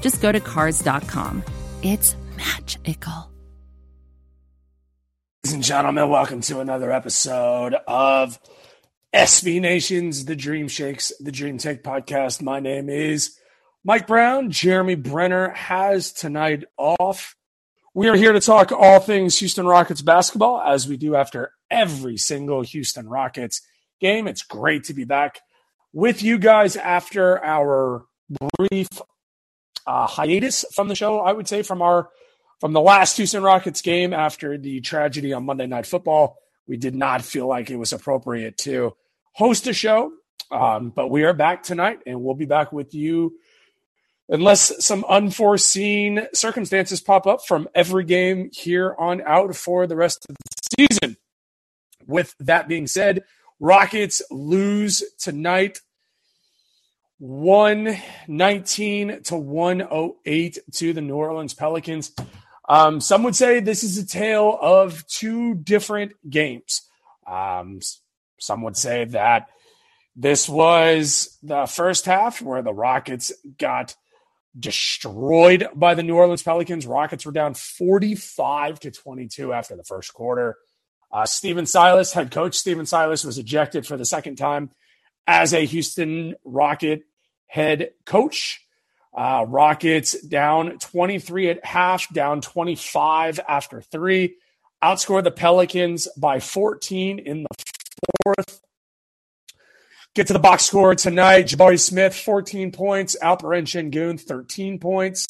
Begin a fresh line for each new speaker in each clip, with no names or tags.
just go to cars.com. It's magical.
Ladies and gentlemen, welcome to another episode of SB Nation's The Dream Shake's, The Dream Take podcast. My name is Mike Brown. Jeremy Brenner has tonight off. We are here to talk all things Houston Rockets basketball, as we do after every single Houston Rockets game. It's great to be back with you guys after our brief uh, hiatus from the show, I would say, from our from the last Houston Rockets game after the tragedy on Monday Night Football. We did not feel like it was appropriate to host a show, um, but we are back tonight, and we'll be back with you unless some unforeseen circumstances pop up from every game here on out for the rest of the season. With that being said, Rockets lose tonight 119 to 108 to the New Orleans Pelicans. Um, some would say this is a tale of two different games. Um, some would say that this was the first half where the Rockets got destroyed by the New Orleans Pelicans. Rockets were down 45 to 22 after the first quarter. Uh, Stephen Silas, head coach Stephen Silas, was ejected for the second time as a Houston Rocket head coach. Uh, Rockets down 23 at half, down 25 after three. Outscored the Pelicans by 14 in the fourth. Get to the box score tonight. Jabari Smith, 14 points. Alperen Sengun, 13 points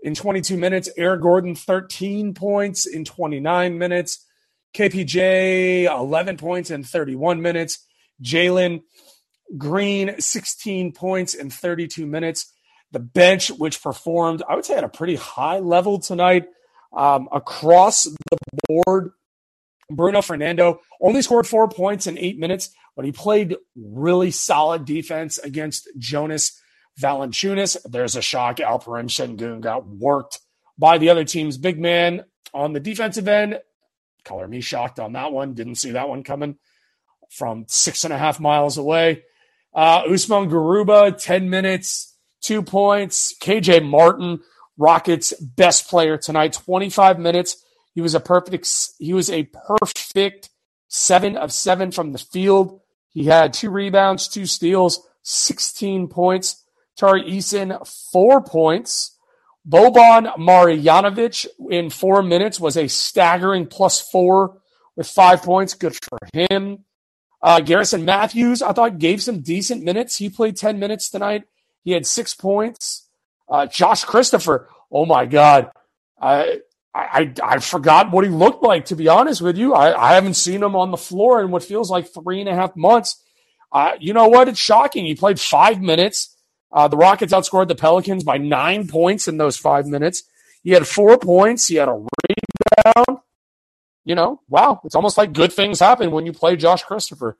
in 22 minutes. Eric Gordon, 13 points in 29 minutes. KPJ, 11 points in 31 minutes. Jalen Green, 16 points in 32 minutes. The bench, which performed, I would say, at a pretty high level tonight um, across the board. Bruno Fernando only scored four points in eight minutes, but he played really solid defense against Jonas Valanciunas. There's a shock. Alperen Sengun got worked by the other team's big man on the defensive end. Color me shocked on that one. Didn't see that one coming from six and a half miles away. Uh, Usman Garuba, 10 minutes, two points. KJ Martin, Rockets best player tonight, 25 minutes. He was a perfect, he was a perfect seven of seven from the field. He had two rebounds, two steals, 16 points. Tari Eason, four points. Boban Marjanovic in four minutes was a staggering plus four with five points. Good for him. Uh, Garrison Matthews, I thought, gave some decent minutes. He played 10 minutes tonight. He had six points. Uh, Josh Christopher, oh my God. I, I, I forgot what he looked like, to be honest with you. I, I haven't seen him on the floor in what feels like three and a half months. Uh, you know what? It's shocking. He played five minutes. Uh, the Rockets outscored the Pelicans by nine points in those five minutes. He had four points. He had a rebound you know, wow, it's almost like good things happen when you play Josh Christopher.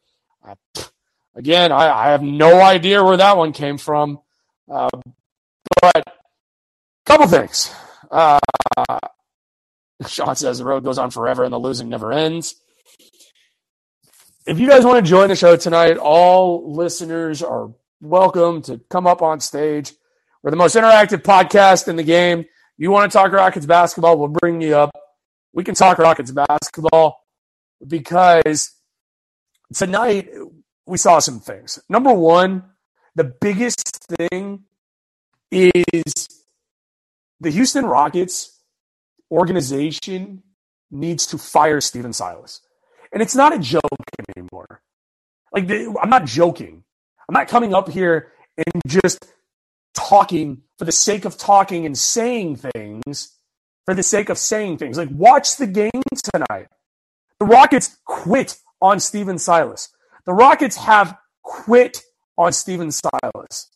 Again, I, I, have no idea where that one came from. Uh, but Couple things. Uh, Sean says the road goes on forever and the losing never ends. If you guys want to join the show tonight, all listeners are welcome to come up on stage. We're the most interactive podcast in the game. You want to talk Rockets basketball, we'll bring you up. We can talk Rockets basketball because tonight we saw some things. Number one, the biggest thing is the Houston Rockets organization needs to fire Stephen Silas. And it's not a joke anymore. Like, I'm not joking. I'm not coming up here and just talking for the sake of talking and saying things for the sake of saying things. Like, watch the game tonight. The Rockets quit on Stephen Silas. The Rockets have quit on Stephen Silas.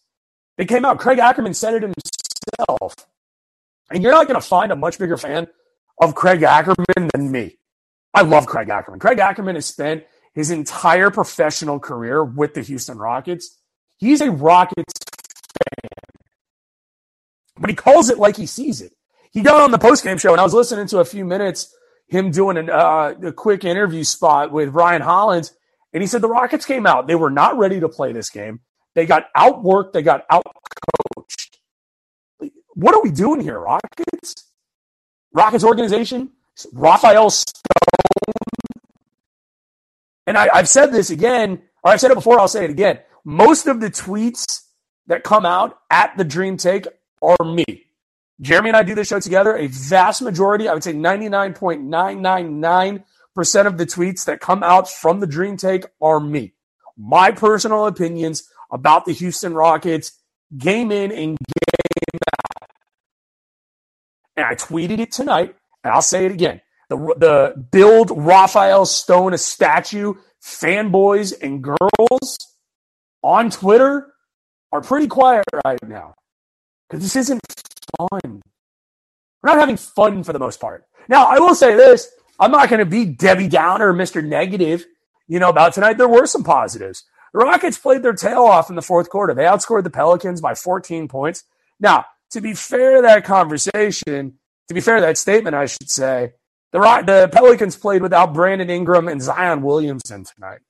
They came out. Craig Ackerman said it himself. And you're not going to find a much bigger fan of Craig Ackerman than me. I love Craig Ackerman. Craig Ackerman has spent his entire professional career with the Houston Rockets. He's a Rockets fan. But he calls it like he sees it. He got on the postgame show, and I was listening to a few minutes, him doing an, uh, a quick interview spot with Ryan Hollins, and he said the Rockets came out. They were not ready to play this game. They got outworked. They got outcoached. What are we doing here, Rockets? Rockets organization, Rafael Stone. And I, I've said this again, or I've said it before, I'll say it again. Most of the tweets that come out at the Dream Take are me. Jeremy and I do this show together. A vast majority, I would say 99.999% of the tweets that come out from the Dream Take are me. My personal opinions about the Houston Rockets game in and game out. And I tweeted it tonight, and I'll say it again. The, the build Rafael Stone a statue fanboys and girls on Twitter are pretty quiet right now because this isn't fun. We're not having fun for the most part. Now, I will say this I'm not going to be Debbie Downer, Mr. Negative, you know, about tonight. There were some positives. The Rockets played their tail off in the fourth quarter. They outscored the Pelicans by 14 points. Now, to be fair to that conversation, to be fair to that statement, I should say, the, the Pelicans played without Brandon Ingram and Zion Williamson tonight.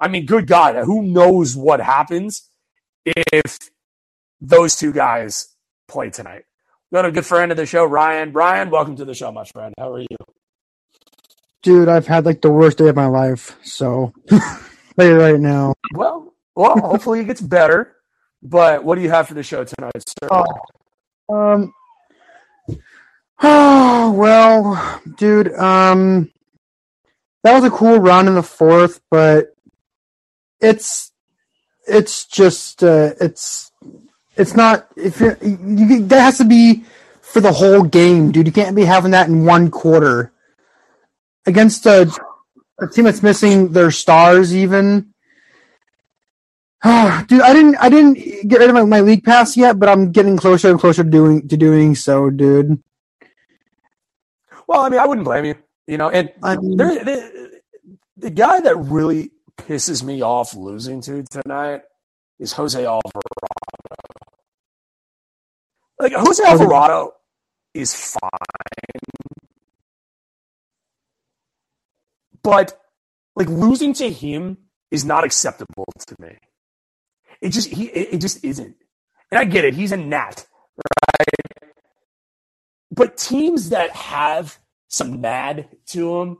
I mean, good God, who knows what happens if those two guys play tonight? Got a good friend of the show, Ryan. Ryan, welcome to the show, my friend. How are you?
Dude, I've had like the worst day of my life. So, right now.
Well, well, hopefully it gets better. But what do you have for the show tonight, sir?
Oh, um, oh, well, dude, um, that was a cool run in the fourth, but it's it's just uh, it's it's not if you're you, that has to be for the whole game, dude. You can't be having that in one quarter against a, a team that's missing their stars even dude, I didn't I didn't get rid of my, my league pass yet, but I'm getting closer and closer to doing to doing so, dude.
Well, I mean, I wouldn't blame you, you know. And I mean, the, the guy that really pisses me off losing to tonight is Jose Alvarado. Like Jose Alvarado is fine, but like losing to him is not acceptable to me. It just he it just isn't. And I get it. He's a gnat, right? But teams that have some mad to them,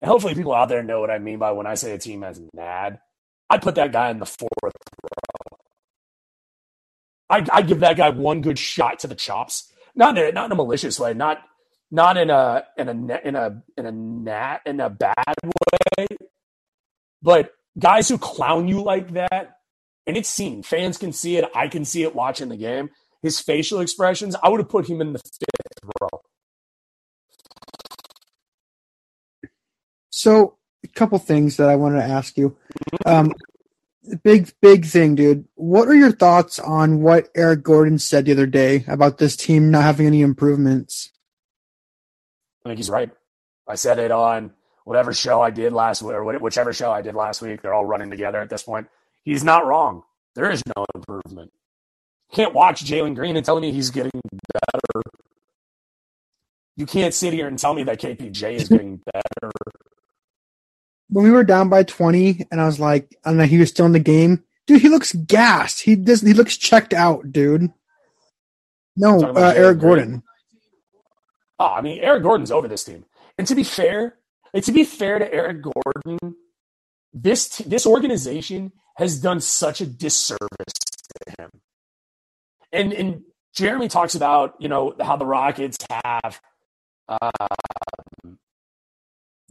and hopefully people out there know what I mean by when I say a team has mad. I put that guy in the fourth row. I I give that guy one good shot to the chops, not in a, not in a malicious way, not not in a in a in a in a nat in a bad way, but guys who clown you like that and it's seen. Fans can see it. I can see it watching the game. His facial expressions, I would have put him in the fifth row.
So, a couple things that I wanted to ask you. Um, big, big thing, dude. What are your thoughts on what Eric Gordon said the other day about this team not having any improvements?
I think he's right. I said it on whatever show I did last week, or whichever show I did last week. They're all running together at this point. He's not wrong. There is no improvement. can't watch Jalen Green and tell me he's getting better. You can't sit here and tell me that KPJ is getting better.
When we were down by 20 and I was like, I don't know, he was still in the game. Dude, he looks gassed. He does he looks checked out, dude. No, uh, Eric Gordon.
Oh, I mean, Eric Gordon's over this team. And to be fair, like, to be fair to Eric Gordon, this t- this organization has done such a disservice to him. And and Jeremy talks about you know how the Rockets have uh,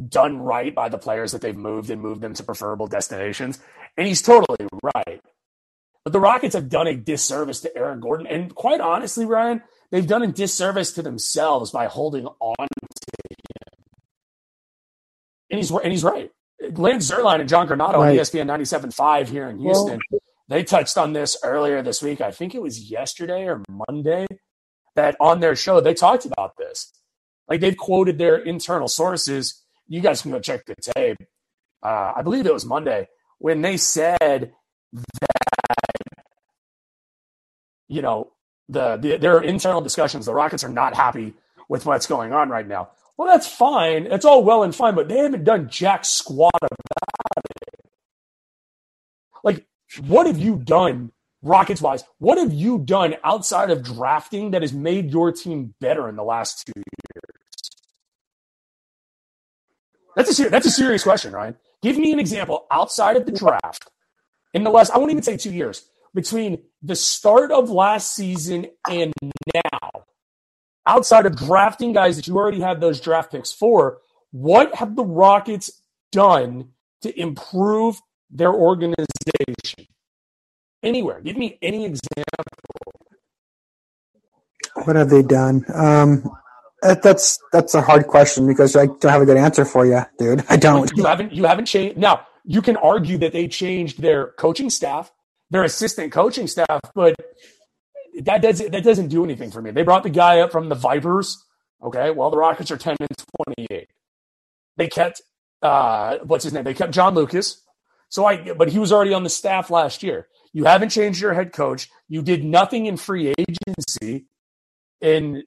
done right by the players that they've moved and moved them to preferable destinations, and he's totally right. But the Rockets have done a disservice to Aaron Gordon, and quite honestly, Ryan, they've done a disservice to themselves by holding on to him. And he's and he's right. Lance Zierlein and John Granato right. on ESPN 97.5 here in Houston. Well, they touched on this earlier this week. I think it was yesterday or Monday that on their show they talked about this. Like they've quoted their internal sources. You guys can go check the tape. Uh, I believe it was Monday when they said that you know the, the their internal discussions. The Rockets are not happy with what's going on right now. Well, that's fine. It's all well and fine, but they haven't done jack squat about it. Like, what have you done, Rockets wise? What have you done outside of drafting that has made your team better in the last two years? That's a that's a serious question, Ryan. Give me an example outside of the draft in the last. I won't even say two years between the start of last season and now outside of drafting guys that you already have those draft picks for, what have the Rockets done to improve their organization? Anywhere. Give me any example.
What have they done? Um, that's that's a hard question because I don't have a good answer for you, dude. I don't.
You haven't you haven't changed. Now you can argue that they changed their coaching staff, their assistant coaching staff, but that does that doesn't do anything for me. They brought the guy up from the Vipers. Okay, well the Rockets are ten and twenty eight. They kept uh, what's his name? They kept John Lucas. So I, but he was already on the staff last year. You haven't changed your head coach. You did nothing in free agency in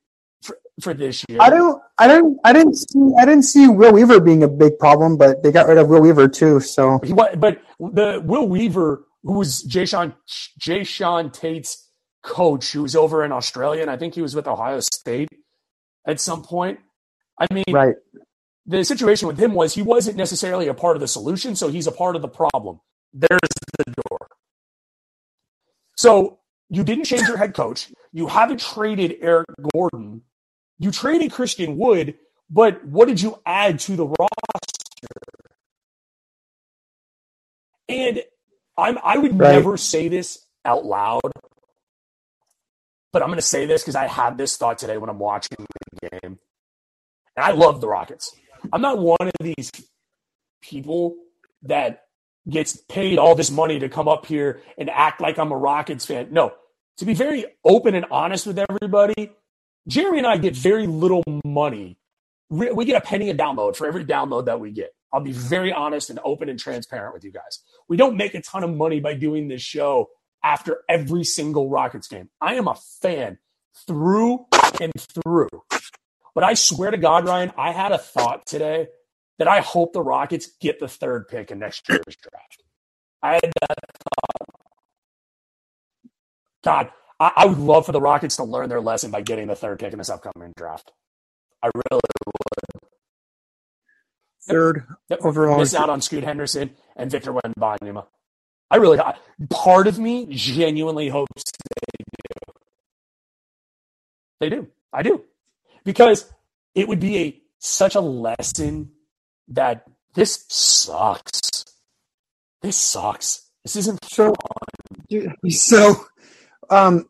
for, this year.
I don't, I don't, I didn't see, I didn't see Will Weaver being a big problem, but they got rid of Will Weaver too. So,
he, but the Will Weaver, who was Jae'Sean, Jay Sean Tate's coach who was over in Australia, and I think he was with Ohio State at some point. I mean,
right.
The situation with him was he wasn't necessarily a part of the solution, so he's a part of the problem. There's the door. So you didn't change your head coach. You haven't traded Eric Gordon. You traded Christian Wood, but what did you add to the roster? And I'm I would right. never say this out loud, but I'm going to say this because I had this thought today when I'm watching the game. And I love the Rockets. I'm not one of these people that gets paid all this money to come up here and act like I'm a Rockets fan. No, to be very open and honest with everybody, Jeremy and I get very little money. We get a penny a download for every download that we get. I'll be very honest and open and transparent with you guys. We don't make a ton of money by doing this show after every single Rockets game. I am a fan through and through. But I swear to God, Ryan, I had a thought today that I hope the Rockets get the third pick in next year's draft. I had that thought. God, I, I would love for the Rockets to learn their lesson by getting the third pick in this upcoming draft. I really would.
Third yep. overall.
Miss out on Scoot Henderson and Victor Wembanyama. I really, part of me genuinely hopes they do. They do. I do. Because it would be a such a lesson that this sucks. This sucks. This isn't
so. Fun. So, um,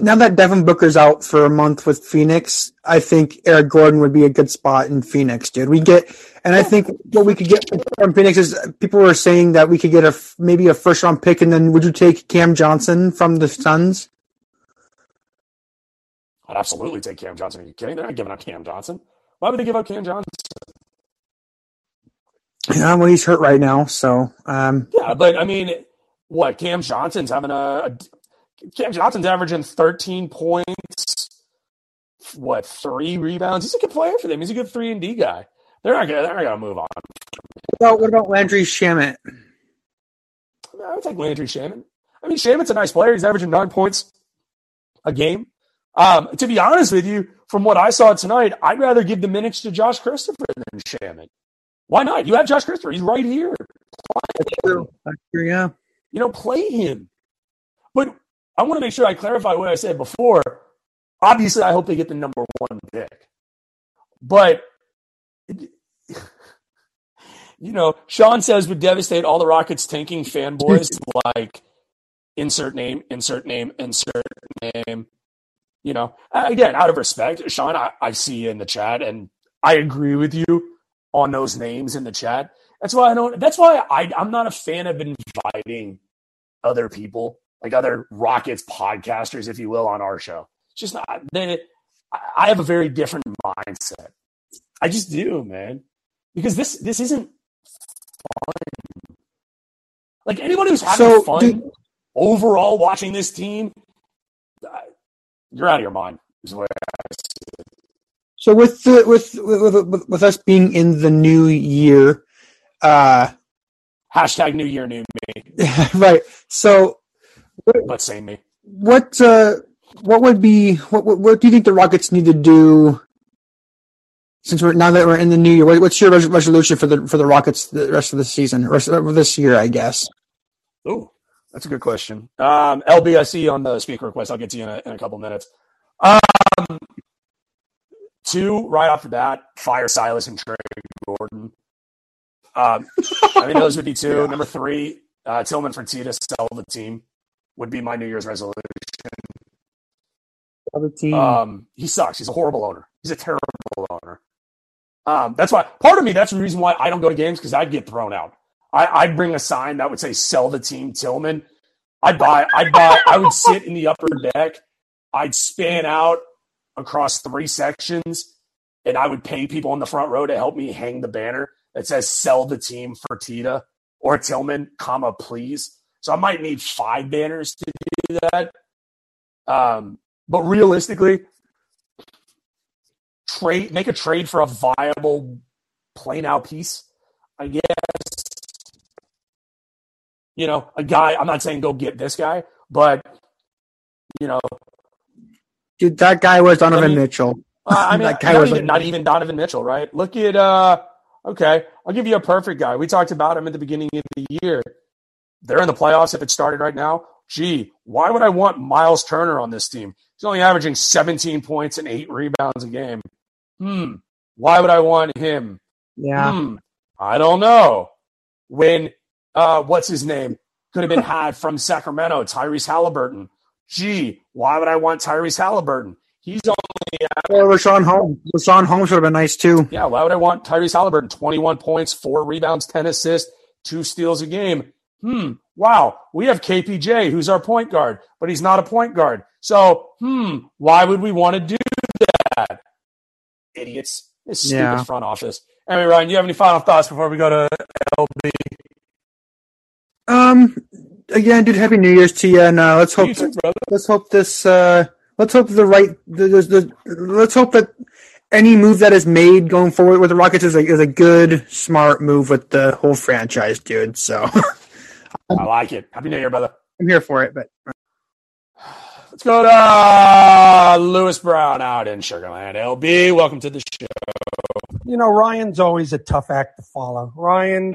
now that Devin Booker's out for a month with Phoenix, I think Eric Gordon would be a good spot in Phoenix, dude. We get, and I think what we could get from Phoenix is people were saying that we could get a maybe a first round pick, and then would you take Cam Johnson from the Suns?
I'd absolutely take Cam Johnson. Are you kidding? They're not giving up Cam Johnson. Why would they give up Cam Johnson?
Yeah, well, he's hurt right now, so um,
yeah. But I mean, what Cam Johnson's having a, a Cam Johnson's averaging 13 points, what three rebounds? He's a good player for them. He's a good three and D guy. They're not gonna they're not gonna move on.
What about, what about Landry Shamet?
I would take Landry Shamet. I mean, Shamet's a nice player. He's averaging nine points a game. Um, to be honest with you, from what I saw tonight, I'd rather give the minutes to Josh Christopher than Shamet. Why not? You have Josh Christopher. He's right here.
That's true. That's true. Yeah.
You know, play him. But I want to make sure I clarify what I said before. Obviously, I hope they get the number one pick. But, you know, Sean says would devastate all the Rockets tanking fanboys like insert name, insert name, insert name. You know, again, out of respect, Sean, I, I see you in the chat and I agree with you on those names in the chat. That's why I don't, that's why I, I'm not a fan of inviting other people, like other Rockets podcasters, if you will, on our show. It's just not, they, I have a very different mindset. I just do, man. Because this, this isn't fun. Like anybody who's having
So,
fun
dude-
overall watching this team, you're out of your mind. Is the way
So with the with with, with with us being in the new year, uh,
Hashtag New Year, New Me,
right? So
but say me.
what uh, what would be what, what what do you think the Rockets need to do? Since we're now that we're in the new year, what, what's your res- resolution for the for the Rockets the rest of the season, rest of this year, I guess?
Ooh, that's a good question. Um, LB, I see you on the speaker request. I'll get to you in a, in a couple minutes. Um, two, right off the bat, fire Silas and Trey Gordon. Um, I mean, those would be two. Number three, uh, Tillman Fertitta sell the team would be my New Year's resolution.
Other team.
Um, he sucks. He's a horrible owner. He's a terrible owner. Um, that's why part of me. That's the reason why I don't go to games because I'd get thrown out. I, I'd bring a sign that would say "Sell the team, Tillman." I'd buy. I'd buy. I would sit in the upper deck. I'd span out across three sections, and I would pay people in the front row to help me hang the banner that says "Sell the team Fertitta or Tillman, comma please." So I might need five banners to do that. Um, but realistically, trade make a trade for a viable plain out piece. I guess you know a guy. I'm not saying go get this guy, but you know,
Dude, that guy was Donovan
I mean-
Mitchell.
uh, I mean,
That guy
not,
was
even,
like-
not even Donovan Mitchell, right? Look at uh, okay, I'll give you a perfect guy. We talked about him at the beginning of the year. They're in the playoffs. If it started right now, gee, why would I want Miles Turner on this team? He's only averaging 17 points and eight rebounds a game. Hmm. Why would I want him?
Yeah.
Hmm. I don't know. When uh, what's his name could have been had from Sacramento, Tyrese Halliburton. Gee, why would I want Tyrese Halliburton? He's only
Or Richaun Holmes. Richaun Holmes would have been nice too.
yeah. Why would I want Tyrese Halliburton? Twenty-one points, four rebounds, ten assists, two steals a game. Hmm. Wow. We have KPJ, who's our point guard, but he's not a point guard. So, hmm. Why would we want to do that? Idiots. This stupid
Yeah.
front office. Anyway, Ryan, do you have any final thoughts before we go to LB?
Um. Again, dude. Happy New Year's to you, and uh, let's hope.
Too.
Let's hope this. Uh, let's hope the right. The, the, the, let's hope that any move that is made going forward with the Rockets is a is a good, smart move with the whole franchise, dude. So
I like it. Happy New Year, brother.
I'm here for it. But
Let's go to uh, Lewis Brown out in Sugarland. LB, welcome to the show.
You know, Ryan's always a tough act to follow. Ryan,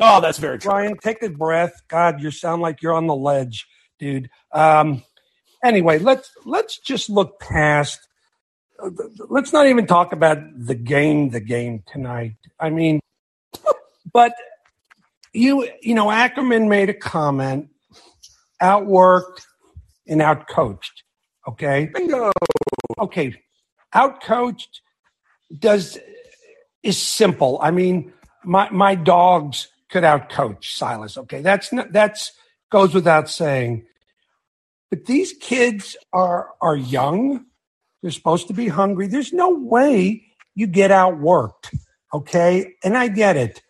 Oh, that's very true.
Ryan, take a breath. God, you sound like you're on the ledge, dude. Um, anyway, let's let's just look past. Let's not even talk about the game, the game tonight. I mean, but you, you know, Ackerman made a comment, outworked and outcoached. Okay,
Bingo.
okay, outcoached does is simple. I mean, my my dogs could outcoach Silas. Okay, that's not that's goes without saying. But these kids are are young. They're supposed to be hungry. There's no way you get outworked. Okay, and I get it.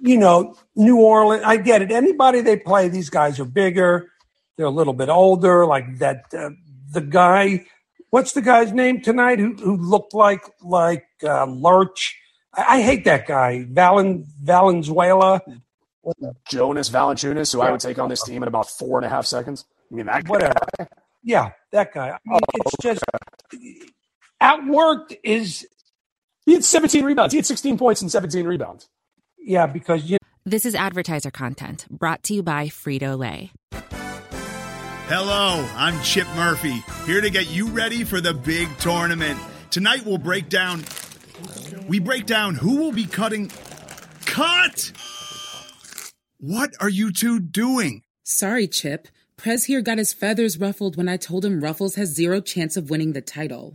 You know, New Orleans. I get it. Anybody they play, these guys are bigger. they're a little bit older. Like that, uh, the guy, what's the guy's name tonight who who looked like like uh, Lurch? I, I hate that guy, Valen Valenzuela.
Jonas Valanciunas, who I would take on this team in about four and a half seconds. I mean, that
Whatever. Yeah, that guy. I mean, it's just outworked is
He had 17 rebounds. He had 16 points and 17 rebounds.
Yeah because you
This is advertiser content brought to you by Frito Lay.
Hello, I'm Chip Murphy, here to get you ready for the big tournament. Tonight we'll break down we break down who will be cutting cut. What are you two doing?
Sorry, Chip. Prez here got his feathers ruffled when I told him Ruffles has zero chance of winning the title.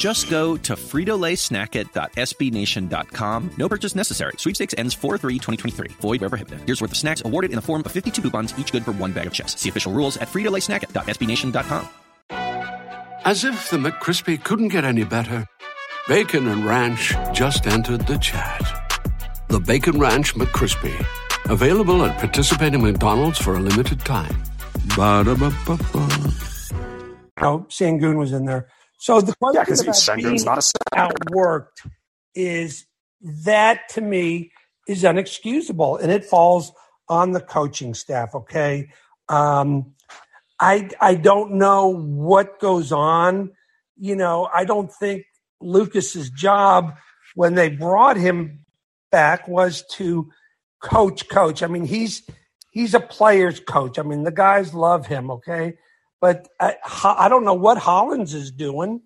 Just go to fritolaysnackit.sbnation.com. No purchase necessary. Sweepstakes ends 4-3-2023. Void where prohibited. Here's worth of snacks awarded in the form of 52 coupons, each good for one bag of chips. See official rules at fritolaysnackit.sbnation.com.
As if the McCrispy couldn't get any better, Bacon and Ranch just entered the chat. The Bacon Ranch McCrispy, available at participating McDonald's for a limited time. Ba-da-ba-ba-ba.
know, Sengun was in there. So the
Yeah,
question
because
about
Sengun's
being
not a center.
outworked is that to me is unexcusable, and it falls on the coaching staff. Okay, um, I I don't know what goes on. You know, I don't think Lucas's job when they brought him back was to coach coach. I mean, he's he's a player's coach. I mean, the guys love him. Okay, but I, I don't know what Hollins is doing.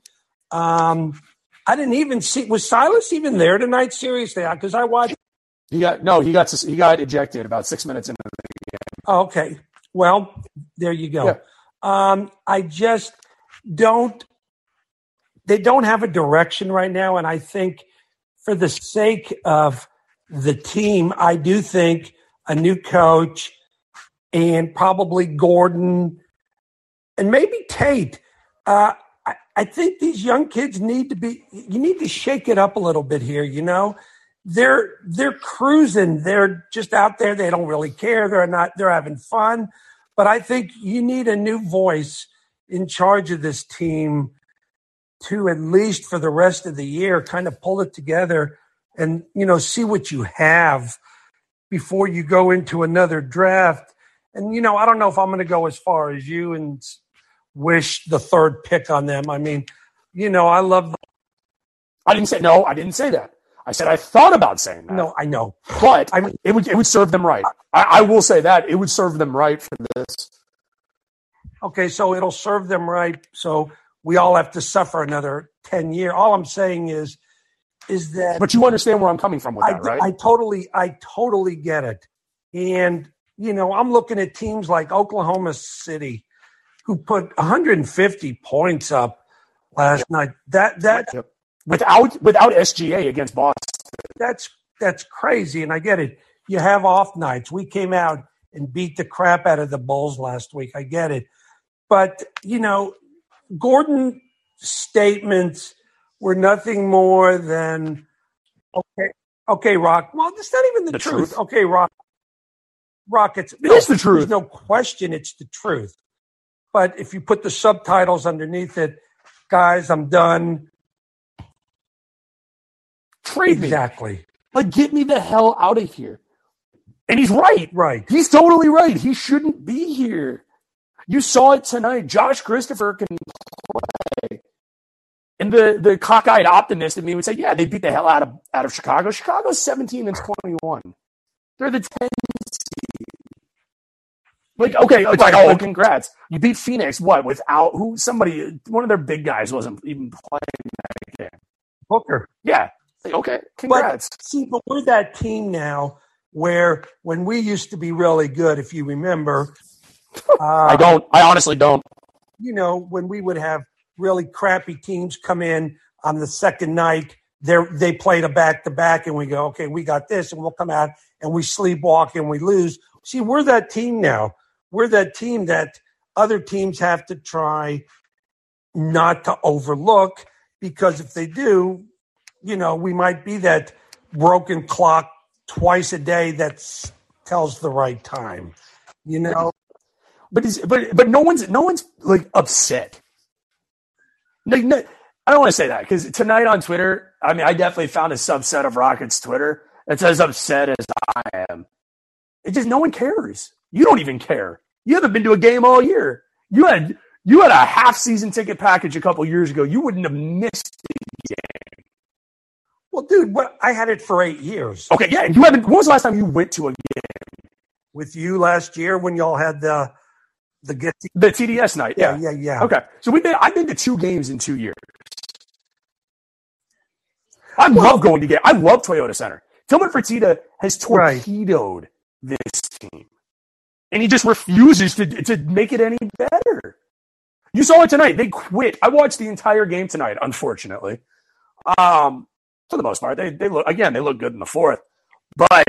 Um, I didn't even see was Silas even there tonight. Seriously, because I watched.
He got no. He got he got ejected about six minutes into the
Oh, okay, well, there you go.
Yeah.
Um, I just don't. They don't have a direction right now, and I think for the sake of the team, I do think a new coach and probably Gordon and maybe Tate. Uh, I, I think these young kids need to be. You need to shake it up a little bit here. You know, they're they're cruising. They're just out there. They don't really care. They're not. They're having fun. But I think you need a new voice in charge of this team to at least for the rest of the year kind of pull it together and you know see what you have before you go into another draft. And you know, I don't know if I'm going to go as far as you and wish the third pick on them. I mean, you know, I love.
I didn't say no. I didn't say that. I said I thought about saying that.
No, I know.
but I mean, it would it would serve them right. I, I will say that it would serve them right for this.
Okay, so it'll serve them right. So we all have to suffer another ten year. All I'm saying is, is that
But you understand where I'm coming from with
I,
that, right?
I totally, I totally get it. And you know, I'm looking at teams like Oklahoma City, who put 150 points up last night. That that
Yep. Without without SGA against Boston.
that's that's crazy. And I get it. You have off nights. We came out and beat the crap out of the Bulls last week. I get it. But, you know, Gordon statements were nothing more than okay, okay, Rock. Well, that's not even the,
The
truth.
truth.
Okay, Rock. Rock, it's
It is the truth.
There's no question it's the truth. But if you put the subtitles underneath it, guys, I'm done.
Trade me.
Exactly.
Like, get me the hell out of here. And he's right.
Right.
He's totally right. He shouldn't be here. You saw it tonight. Josh Christopher can play. And the, the cockeyed optimist in me would say, yeah, they beat the hell out of out of Chicago. Chicago's 17 and 21. They're the 10 seed. Like, okay, it's like, oh, congrats. You beat Phoenix, what, without who somebody one of their big guys wasn't even playing that game.
Booker.
Yeah. Like, okay, congrats.
But see, but we're that team now where when we used to be really good, if you remember, uh,
I don't. I honestly don't.
you know, when we would have really crappy teams come in on the second night, they they played a back to back, and we go, okay, we got this, and we'll come out and we sleepwalk and we lose. See, we're that team now. We're that team that other teams have to try not to overlook because if they do, you know, we might be that broken clock twice a day that tells the right time. You know,
But is, but but no one's no one's like upset. No, no, I don't want to say that because tonight on Twitter, I mean, I definitely found a subset of Rockets Twitter that's as upset as I am. It just no one cares. You don't even care. You haven't been to a game all year. You had you had a half season ticket package a couple years ago. You wouldn't have missed the game.
well, dude, what I had it for eight years
Okay, yeah. You haven't. When was the last time you went to a game?
with you last year when y'all had the the get.
The TDS night.
Yeah, yeah, yeah.
Okay, so we've been. I've been to two games in two years. I love going to get. I love Toyota Center. Tillman Fertitta has
Right.
torpedoed this team, and he just refuses to to make it any better. You saw it tonight. They quit. I watched the entire game tonight. Unfortunately, um, for the most part, they they look again. They look good in the fourth, but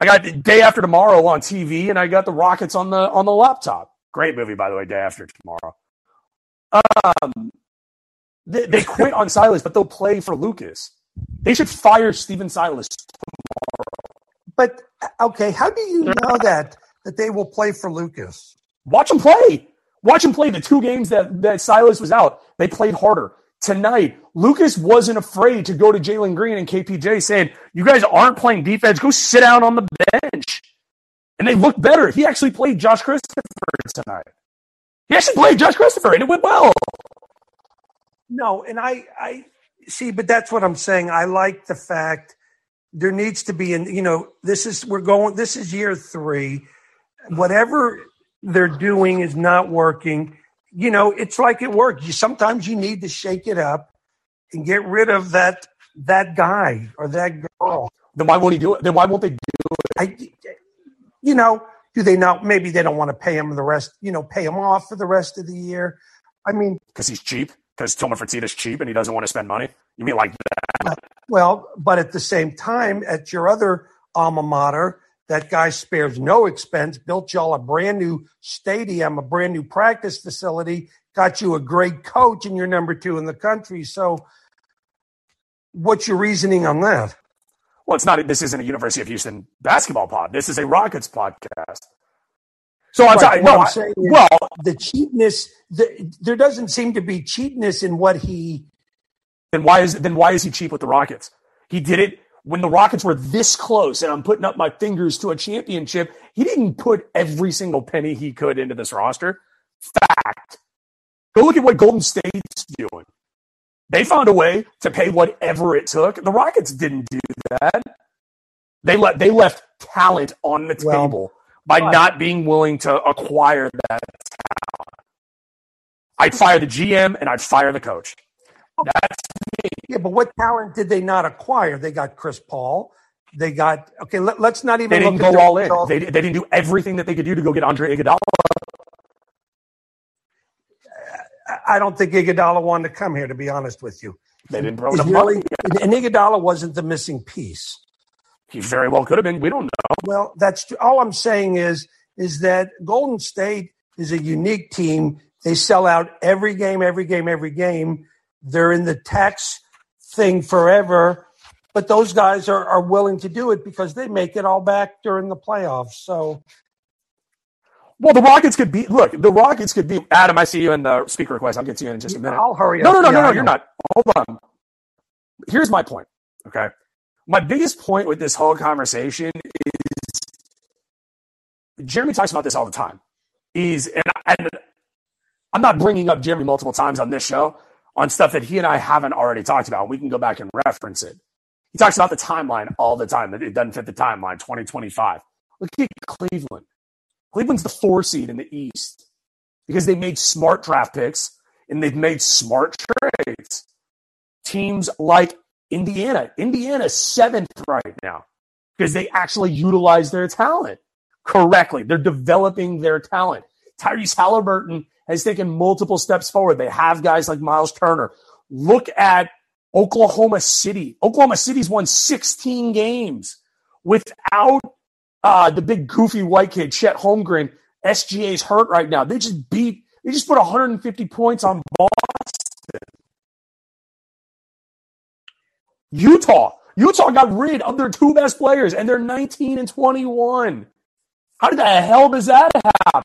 I got day after tomorrow on TV, and I got the Rockets on the on the laptop. Great movie, by the way. Day after tomorrow. Um, they, they quit on Silas, but they'll play for Lucas. They should fire Stephen Silas. Tomorrow.
But okay, how do you know that that they will play for Lucas?
Watch them play. Watch them play the two games that, that Silas was out. They played harder. Tonight, Lucas wasn't afraid to go to Jalen Green and KPJ saying, You guys aren't playing defense. Go sit down on the bench. And they looked better. He actually played Josh Christopher tonight. He actually played Josh Christopher, and it went well.
No, and I, I see, but that's what I'm saying. I like the fact there needs to be, an, you know, this is we're going. This is year three. Whatever they're doing is not working. You know, it's like it worked. You sometimes you need to shake it up and get rid of that that guy or that girl.
Then why won't he do it? Then why won't they do it?
I, you know, do they not? Maybe they don't want to pay him the rest. You know, pay him off for the rest of the year. I mean,
Because he's cheap? Because Tillman Fertitta's cheap and he doesn't want to spend money? You mean like that?
Well, but at the same time, at your other alma mater, that guy spares no expense, built y'all a brand new stadium, a brand new practice facility, got you a great coach, and you're number two in the country. So, what's your reasoning on that?
Well, it's not. This isn't a University of Houston basketball pod. This is a Rockets podcast. So I'm
Right,
sorry. No,
I'm saying
well,
The cheapness, the, there doesn't seem to be cheapness in what he.
then why is then why is he cheap with the Rockets? He did it when the Rockets were this close, and I'm putting up my fingers to a championship. He didn't put every single penny he could into this roster. Fact. Go look at what Golden State's doing. They found a way to pay whatever it took. The Rockets didn't do that. They let they left talent on the
Well,
table by
but-
not being willing to acquire that talent. I'd fire the GM and I'd fire the coach. That's
Yeah, but what talent did they not acquire? They got Chris Paul. They got okay. Let, us not even
they didn't
look
go all in. They, they didn't do everything that they could do to go get Andre Iguodala.
I don't think Iguodala wanted to come here. To be honest with you,
They didn't throw enough
really,
money.
and Iguodala wasn't the missing piece.
He very well could have been. We don't know.
Well, that's all I'm saying is is that Golden State is a unique team. They sell out every game, every game, every game. They're in the tax thing forever, but those guys are, are willing to do it because they make it all back during the playoffs. So
Well, the Rockets could be. Look, the Rockets could be. Adam, I see you in the speaker request. I'll get to you in just a minute.
I'll hurry
No,
up.
no, no,
Yeah,
no, no. You're not. Hold on. Here's my point. Okay. My biggest point with this whole conversation is Jeremy talks about this all the time. Is and, and I'm not bringing up Jeremy multiple times on this show on stuff that he and I haven't already talked about. We can go back and reference it. He talks about the timeline all the time it doesn't fit the timeline. 2025. Look at Cleveland. Cleveland's the four seed in the East because they made smart draft picks and they've made smart trades. Teams like Indiana, Indiana's seventh right now. because they actually utilize their talent correctly. They're developing their talent. Tyrese Halliburton has taken multiple steps forward. They have guys like Miles Turner. Look at Oklahoma City. Oklahoma City's won 16 games without uh, the big goofy white kid, Chet Holmgren. SGA's hurt right now. They just beat, they just put 150 points on Boston. Utah. Utah got rid of their two best players, and they're 19 and 21. How did the hell does that happen?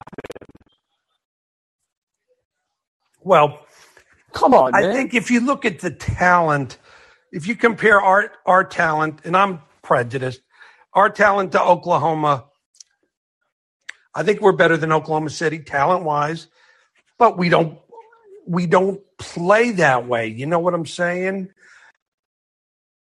Well,
come on.
I
man.
think if you look at the talent, if you compare our our talent, and I'm prejudiced, our talent to Oklahoma, I think we're better than Oklahoma City talent wise, but we don't we don't play that way. You know what I'm saying?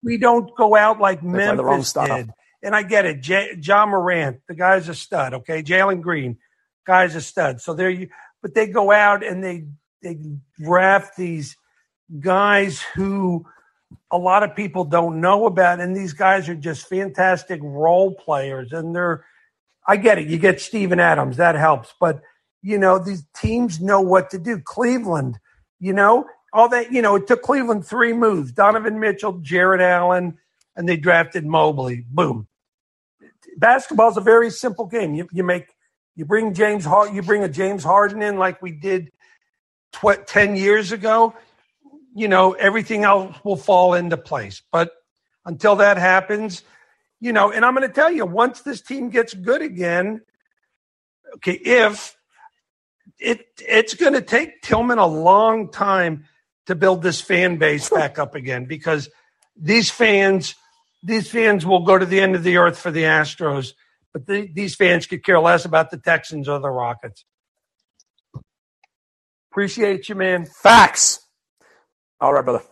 We don't go out like Memphis did. And I get it. J- Ja Morant, the guy's a stud. Okay, Jalen Green, guy's a stud. So there you. But they go out and they they draft these guys who a lot of people don't know about, and these guys are just fantastic role players. And they're, I get it. You get Steven Adams, that helps. But you know, these teams know what to do. Cleveland, you know, all that. You know, it took Cleveland three moves: Donovan Mitchell, Jarrett Allen, and they drafted Mobley. Boom. Basketball's a very simple game. You, you make you bring James you bring a James Harden in like we did tw- 10 years ago, you know, everything else will fall into place. But until that happens, you know, and I'm going to tell you, once this team gets good again, okay, if it it's going to take Tillman a long time to build this fan base back up again because these fans these fans will go to the end of the earth for the Astros, but the, these fans could care less about the Texans or the Rockets. Appreciate you, man.
Facts. All right, brother.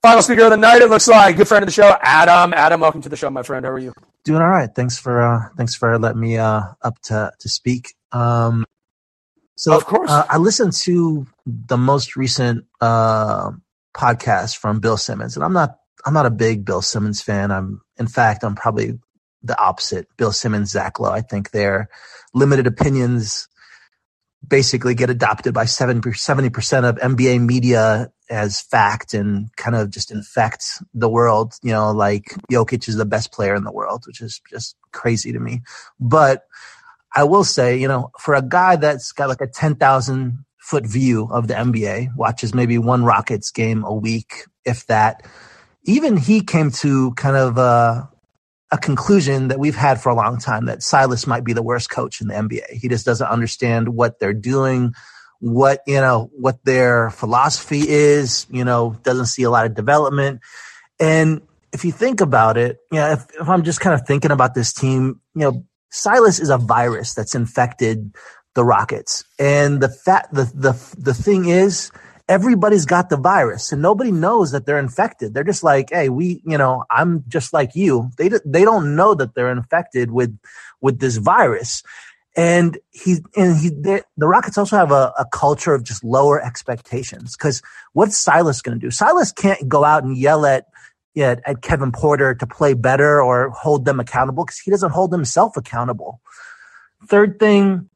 Final speaker of the night, it looks like. Good friend of the show, Adam. Adam, welcome to the show, my friend. How are you?
Doing all right. Thanks for uh thanks for letting me uh up to to speak. Um so
of course.
Uh, I listened to the most recent uh podcast from Bill Simmons, and I'm not I'm not a big Bill Simmons fan. I'm in fact I'm probably the opposite. Bill Simmons, Zach Lowe. I think their limited opinions basically get adopted by 70% of NBA media as fact and kind of just infect the world. You know, like Jokic is the best player in the world, which is just crazy to me. But I will say, you know, for a guy that's got like a 10,000 foot view of the NBA, watches maybe one Rockets game a week, if that, even he came to kind of uh, a conclusion that we've had for a long time that Silas might be the worst coach in the NBA. He just doesn't understand what they're doing, what, you know, what their philosophy is, you know, doesn't see a lot of development. And if you think about it, you know, if, if I'm just kind of thinking about this team, you know, Silas is a virus that's infected the Rockets. And the fact, the, the, the thing is, everybody's got the virus and nobody knows that they're infected. They're just like, Hey, we, you know, I'm just like you. They, they don't know that they're infected with, with this virus. And he, and he, the Rockets also have a, a culture of just lower expectations. Cause what's Silas going to do? Silas can't go out and yell at, at, at Kevin Porter to play better or hold them accountable because he doesn't hold himself accountable. Third thing,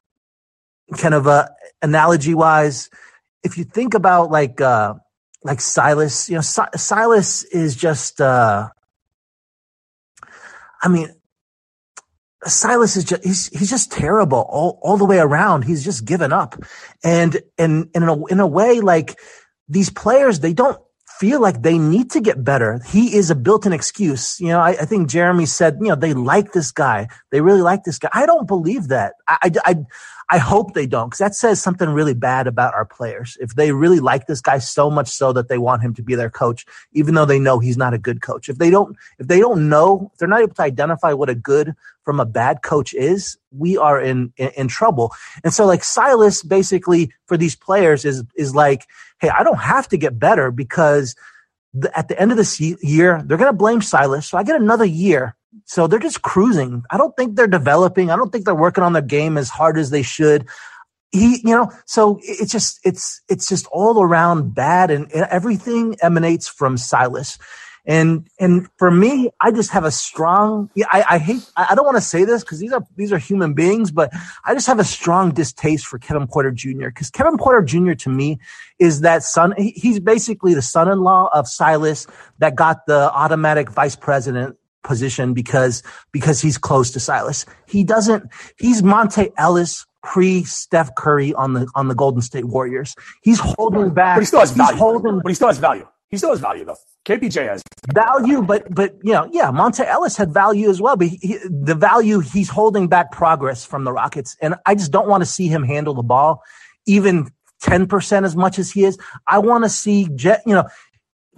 kind of uh, a analogy wise, if you think about like uh like Silas, you know, si- Silas is just uh I mean Silas is just he's he's just terrible all, all the way around. He's just given up. And and, and in a in a way like these players they don't feel like they need to get better. He is a built-in excuse. You know, I, I, think Jeremy said, you know, they like this guy. They really like this guy. I don't believe that. I, I, I hope they don't, because that says something really bad about our players. If they really like this guy so much so that they want him to be their coach, even though they know he's not a good coach. If they don't, if they don't know, if they're not able to identify what a good from a bad coach is, we are in, in, in trouble. And so like Silas basically for these players is, is like, Hey, I don't have to get better because the, at the end of this year, they're going to blame Silas. So I get another year. So they're just cruising. I don't think they're developing. I don't think they're working on their game as hard as they should. He, you know, so it's just, it's, it's just all around bad and everything emanates from Silas. And and for me, I just have a strong. I, I hate. I don't want to say this because these are these are human beings, but I just have a strong distaste for Kevin Porter Jr. Because Kevin Porter Jr. to me is that son. He's basically the son-in-law of Silas that got the automatic vice president position because because he's close to Silas. He doesn't. He's Monta Ellis pre Steph Curry on the on the Golden State Warriors. He's holding back.
But he still has value.
Holding,
but he still has value. He still has value though. KPJ has
value, but but you know, yeah, Monta Ellis had value as well. But he, the value he's holding back progress from the Rockets, and I just don't want to see him handle the ball even ten percent as much as he is. I want to see Jet. You know,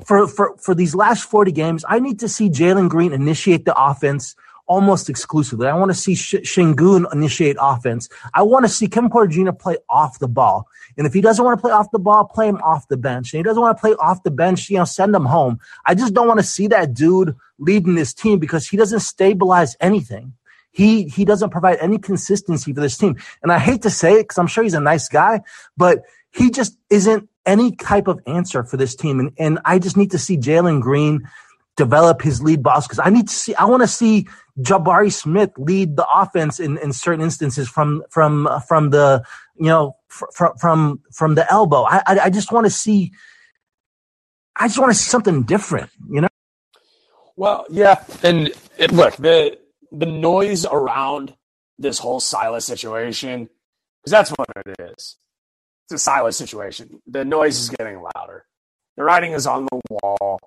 for for for these last forty games, I need to see Jalen Green initiate the offense almost exclusively. I want to see Sh- Sengun initiate offense. I want to see Kevin Porter Jr. play off the ball. And if he doesn't want to play off the ball, play him off the bench. And he doesn't want to play off the bench, you know, send him home. I just don't want to see that dude leading this team because he doesn't stabilize anything. He he doesn't provide any consistency for this team. And I hate to say it because I'm sure he's a nice guy, but he just isn't any type of answer for this team. And, and I just need to see Jalen Green develop his lead boss because I need to see, I want to see Jabari Smith lead the offense in, in certain instances from, from, from the, you know, from, from, from the elbow. I, I, I just want to see, I just want to see something different, you know?
Well, yeah. And it, look, the, the noise around this whole Silas situation, because that's what it is. It's a Silas situation. The noise is getting louder. The writing is on the wall.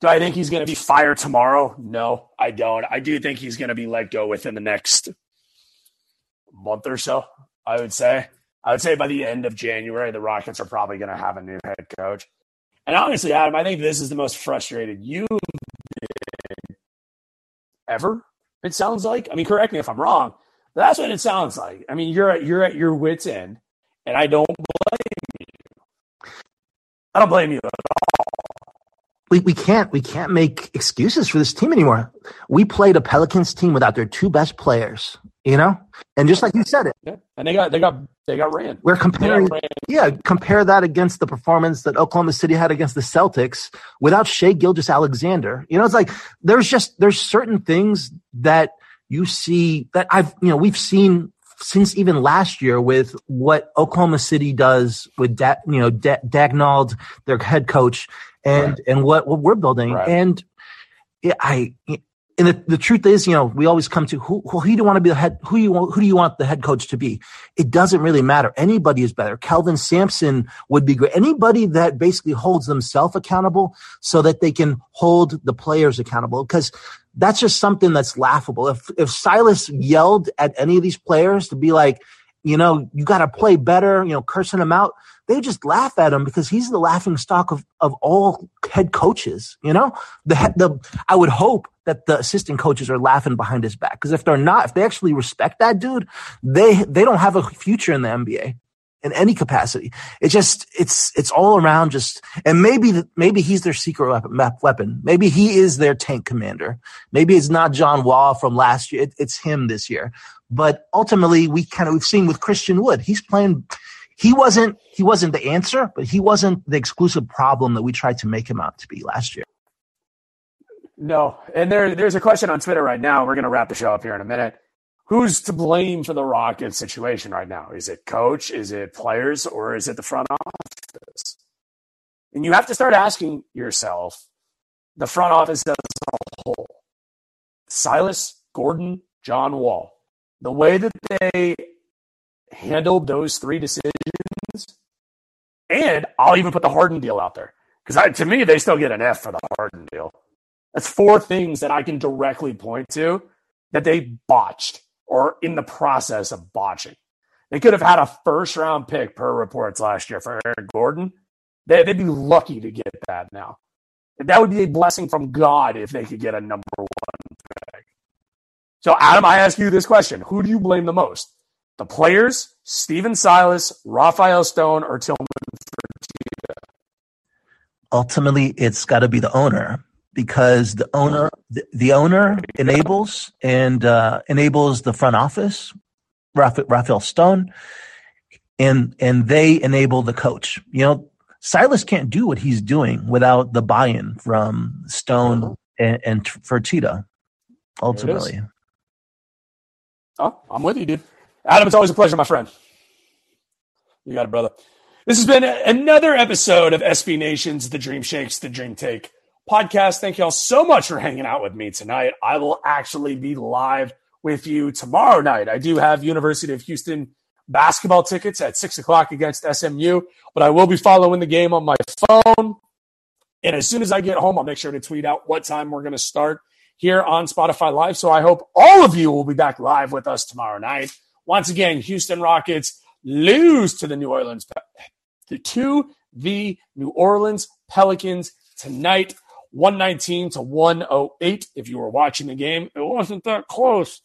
Do I think he's going to be fired tomorrow? No, I don't. I do think he's going to be let go within the next month or so. I would say. I would say by the end of January, the Rockets are probably going to have a new head coach. And honestly, Adam, I think this is the most frustrated you've been ever. It sounds like. I mean, correct me if I'm wrong. But that's what it sounds like. I mean, you're at you're at your wits end, and I don't blame you. I don't blame you at all
we, we can't we can't make excuses for this team anymore. We played a Pelicans team without their two best players, you know, and just like you said it,
yeah. and they got they got they got ran.
We're comparing, ran. yeah, compare that against the performance that Oklahoma City had against the Celtics without Shai Gilgeous-Alexander. You know, it's like there's just there's certain things that you see that I've you know we've seen since even last year with what Oklahoma City does with da, you know da, Daigneault, their head coach, and right. and what what we're building. Right. And I and the, the truth is, you know, we always come to who who do you want to be the head who you want, who do you want the head coach to be? It doesn't really matter. Anybody is better. Kelvin Sampson would be great. Anybody that basically holds themselves accountable so that they can hold the players accountable because that's just something that's laughable. If if Silas yelled at any of these players to be like, you know, you got to play better, you know, cursing them out, they just laugh at him because he's the laughing stock of, of all head coaches. You know, the, the, I would hope that the assistant coaches are laughing behind his back. Cause if they're not, if they actually respect that dude, they, they don't have a future in the NBA in any capacity. It just, it's, it's all around just, and maybe, maybe he's their secret weapon. Maybe he is their tank commander. Maybe it's not John Wall from last year. It, it's him this year. But ultimately, we kind of, we've seen with Christian Wood, he's playing, he wasn't he wasn't the answer, but he wasn't the exclusive problem that we tried to make him out to be last year.
No, and there there's a question on Twitter right now. We're going to wrap the show up here in a minute. Who's to blame for the Rockets situation right now? Is it coach? Is it players? Or is it the front office? And you have to start asking yourself, the front office as a whole, Silas, Gordon, John Wall, the way that they handled those three decisions. And I'll even put the Harden deal out there because to me, they still get an F for the Harden deal. That's four things that I can directly point to that they botched or in the process of botching. They could have had a first round pick per reports last year for Eric Gordon. They, would be lucky to get that now. That would be a blessing from God if they could get a number one pick. So, Adam, I ask you this question Who do you blame the most? The players, Stephen Silas, Rafael Stone, or Tillman Fertitta?
Ultimately, it's got to be the owner because the owner the, the owner enables and uh, enables the front office, Rafael Stone, and and they enable the coach. You know, Silas can't do what he's doing without the buy-in from Stone and, and Fertitta. Ultimately,
oh, I'm with you, dude. Adam, it's always a pleasure, my friend. You got it, brother. This has been another episode of SB Nation's The Dream Shakes, The Dream Take podcast. Thank you all so much for hanging out with me tonight. I will actually be live with you tomorrow night. I do have University of Houston basketball tickets at six o'clock against SMU, but I will be following the game on my phone. And as soon as I get home, I'll make sure to tweet out what time we're going to start here on Spotify Live. So I hope all of you will be back live with us tomorrow night. Once again, Houston Rockets lose to the New Orleans to the New Orleans Pelicans tonight, 119 to 108. If you were watching the game, it wasn't that close.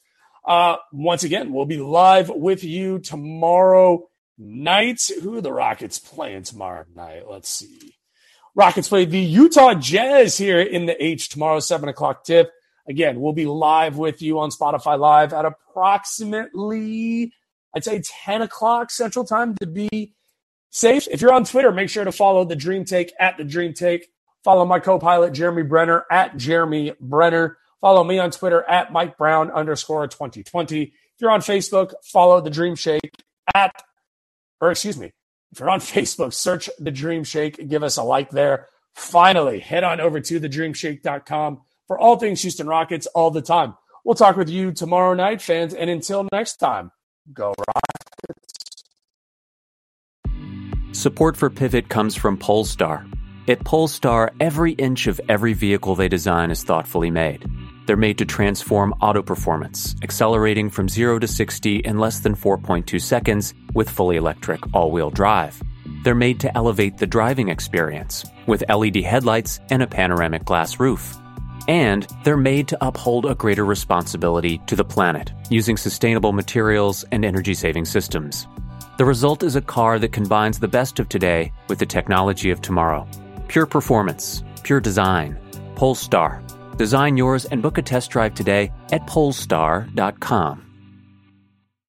Uh, once again, we'll be live with you tomorrow night. Who the Rockets playing tomorrow night? Let's see. Rockets play the Utah Jazz here in the H tomorrow, 7 o'clock tip. Again, we'll be live with you on Spotify Live at approximately, I'd say 10 o'clock Central Time to be safe. If you're on Twitter, make sure to follow the Dream Take at the Dream Take. Follow my co pilot, Jeremy Brenner, at Jeremy Brenner. Follow me on Twitter at Mike Brown underscore 2020. If you're on Facebook, follow the Dream Shake at, or excuse me, if you're on Facebook, search the Dream Shake, give us a like there. Finally, head on over to thedreamshake.com for all things Houston Rockets all the time. We'll talk with you tomorrow night, fans. And until next time, go Rockets.
Support for Pivot comes from Polestar. At Polestar, every inch of every vehicle they design is thoughtfully made. They're made to transform auto performance, accelerating from 0 to 60 in less than 4.2 seconds with fully electric all wheel drive. They're made to elevate the driving experience with LED headlights and a panoramic glass roof. And they're made to uphold a greater responsibility to the planet using sustainable materials and energy saving systems. The result is a car that combines the best of today with the technology of tomorrow. Pure performance, pure design. Polestar Design yours and book a test drive today at polestar.com.